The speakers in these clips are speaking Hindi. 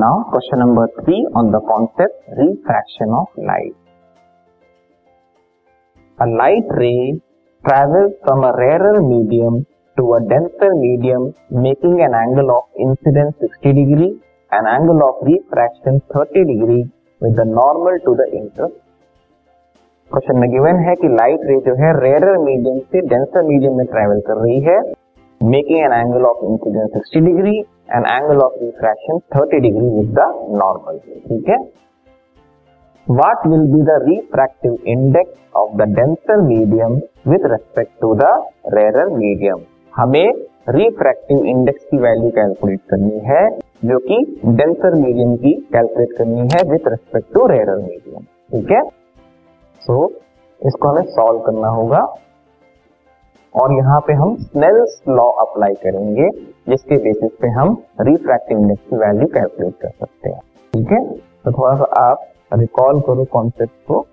Now question number three on the concept refraction of light a light ray travel from a rarer medium to a denser medium making an angle of incidence 60 degree an angle of refraction 30 degree with the normal to the inter question में गिवन है कि लाइट रे जो है रेरर मीडियम से डेंसर मीडियम में ट्रेवल कर रही है making an angle of incident 60 degree and angle of refraction 30 degree with the normal ठीक है what will be the refractive index of the denser medium with respect to the rarer medium? हमें रिफ्रैक्टिव इंडेक्स की वैल्यू कैलकुलेट करनी है, जो कि डेंसर मीडियम की कैलकुलेट करनी है with respect to rare medium ठीक है सो इसको हमें सॉल्व करना होगा। और यहाँ पे हम स्नेल्स लॉ अप्लाई करेंगे, जिसके बेसिस पे हम रिफ्रैक्टिव इंडेक्स की वैल्यू कैलकुलेट कर सकते हैं। ठीक है? तो थोड़ा सा आप रिकॉल करो कॉन्सेप्ट को।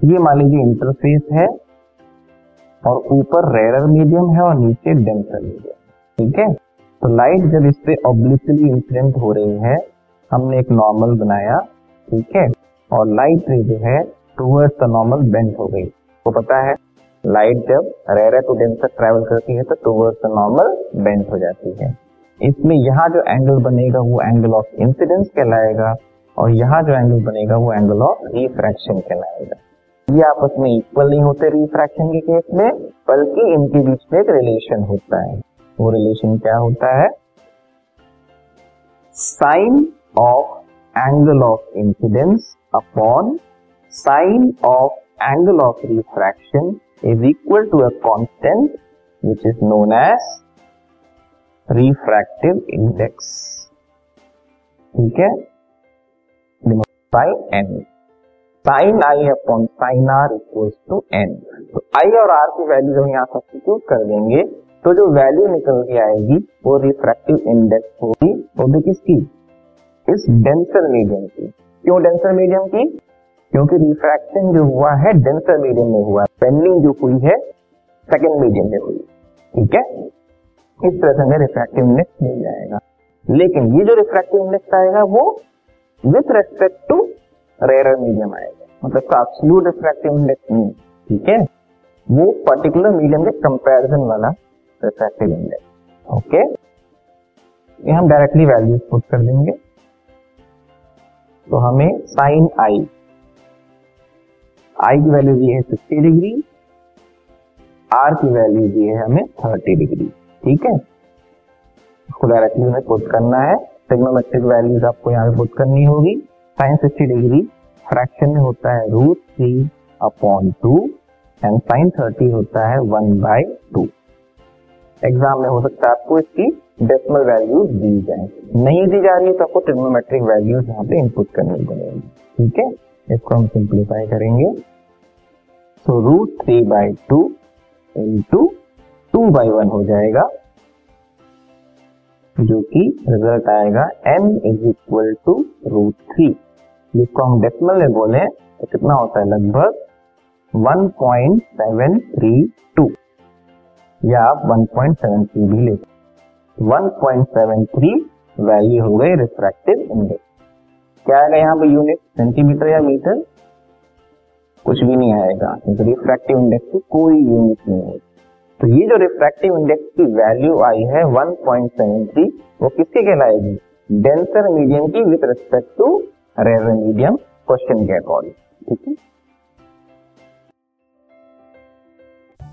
ये मान लीजिए इंटरफेस है, और ऊपर रेयर मीडियम है और नीचे डेंसर मीडियम ठीक है? तो लाइट जब इस पे ऑब्लिकली इंसिडेंट हो रही है, हमने एक नॉर्मल बनाया, ठीक है? और लाइट रे जो है टूवर्ड्स द नॉर्मल बेंड हो गई। तो पता है लाइट जब रेयर टू डेंस तक ट्रेवल करती है तो टूवर्ड्स द नॉर्मल बेंड हो जाती है। इसमें यहाँ जो एंगल बनेगा, वो एंगल ऑफ़ इंसिडेंस कहलाएगा, और यहाँ जो एंगल बनेगा, वो एंगल ऑफ़ रिफ्रैक्शन कहलाएगा। ये आपस में इक्वल नहीं होते रिफ्रैक्शन के केस में, बल्कि इनके बीच में एक रिलेशन होता है। वो रिलेशन क्या होता है? Sine of angle of incidence upon sine of angle of refraction is equal to a constant which is known as refractive index ठीक है? N sine I upon sine R equals to N तो आई और आर की वैल्यू जब यहाँ सब्सिट्यूट कर देंगे तो जो वैल्यू निकल के आएगी, वो रिफ्रैक्टिव इंडेक्स होगी, वो भी किसकी? इस डेंसर मीडियम की। क्यों डेंसर मीडियम की? क्योंकि रिफ्रैक्शन जो हुआ है डेंसर मीडियम में हुआ पेंडिंग जो हुई है सेकेंड मीडियम में हुई। ठीक है? इस तरह से हमें रिफ्रैक्टिव इंडेक्स मिल जाएगा। लेकिन ये जो रिफ्रैक्टिव इंडेक्स आएगा, वो with respect to rare medium आएगा। मतलब का एब्सोल्यूट रिफ्रैक्टिव इंडेक्स नहीं। ठीक है? वो पर्टिकुलर मीडियम के कंपैरिजन वाला रिफ्रैक्टिव इंडेक्स ओके ये हम डायरेक्टली वैल्यूज़ पुट कर देंगे। तो हमें साइन आई आई की वैल्यू दी है सिक्सटी डिग्री आर की वैल्यू दी है हमें थर्टी डिग्री ठीक है? उसको डायरेक्टली हमें पुट करना है। टेक्नोमेट्रिक वैल्यूज़ आपको यहाँ पे पुट करनी होगी। साइन सिक्सटी डिग्री फ्रैक्शन में होता है root three upon two and sine thirty होता है वन बाय टू एग्ज़ाम में हो सकता है आपको इसकी डेसिमल वैल्यूज़ दी जाए। नहीं दी जा रही है तो आपको ट्रिग्नोमेट्रिक वैल्यूज़ यहाँ पे इनपुट करनी पड़ेगी ठीक है? इसको हम सिंप्लीफाई करेंगे। So root three by two into two by one हो जाएगा, जो कि रिज़ल्ट आएगा n is equal to root three जिसको हम डेसिमल में बोले तो कितना होता है? लगभग 1.732 या आप 1.73 भी ले 1.73 वैल्यू हो गई रिफ्रैक्टिव इंडेक्स क्या आएगा यहाँ पे यूनिट सेंटीमीटर या मीटर कुछ भी नहीं आएगा। क्योंकि रिफ्रैक्टिव इंडेक्स की कोई यूनिट नहीं है। तो ये जो रिफ्रैक्टिव इंडेक्स की वैल्यू आई है 1.73 वो किसके कहलाएगी? डेंसर मीडियम की with respect to rare medium question के अकॉर्डिंग ठीक है?